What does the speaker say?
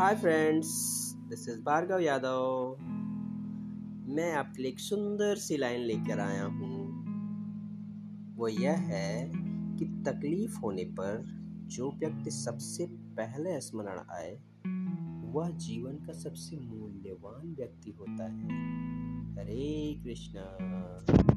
Hi friends this is Bhargav Yadav मैं आपके लिए एक सुंदर सी लाइन लेकर आया हूँ। वो यह है कि तकलीफ़ होने पर जो व्यक्ति सबसे पहले स्मरण आए, वह जीवन का सबसे मूल्यवान व्यक्ति होता है। हरे कृष्णा।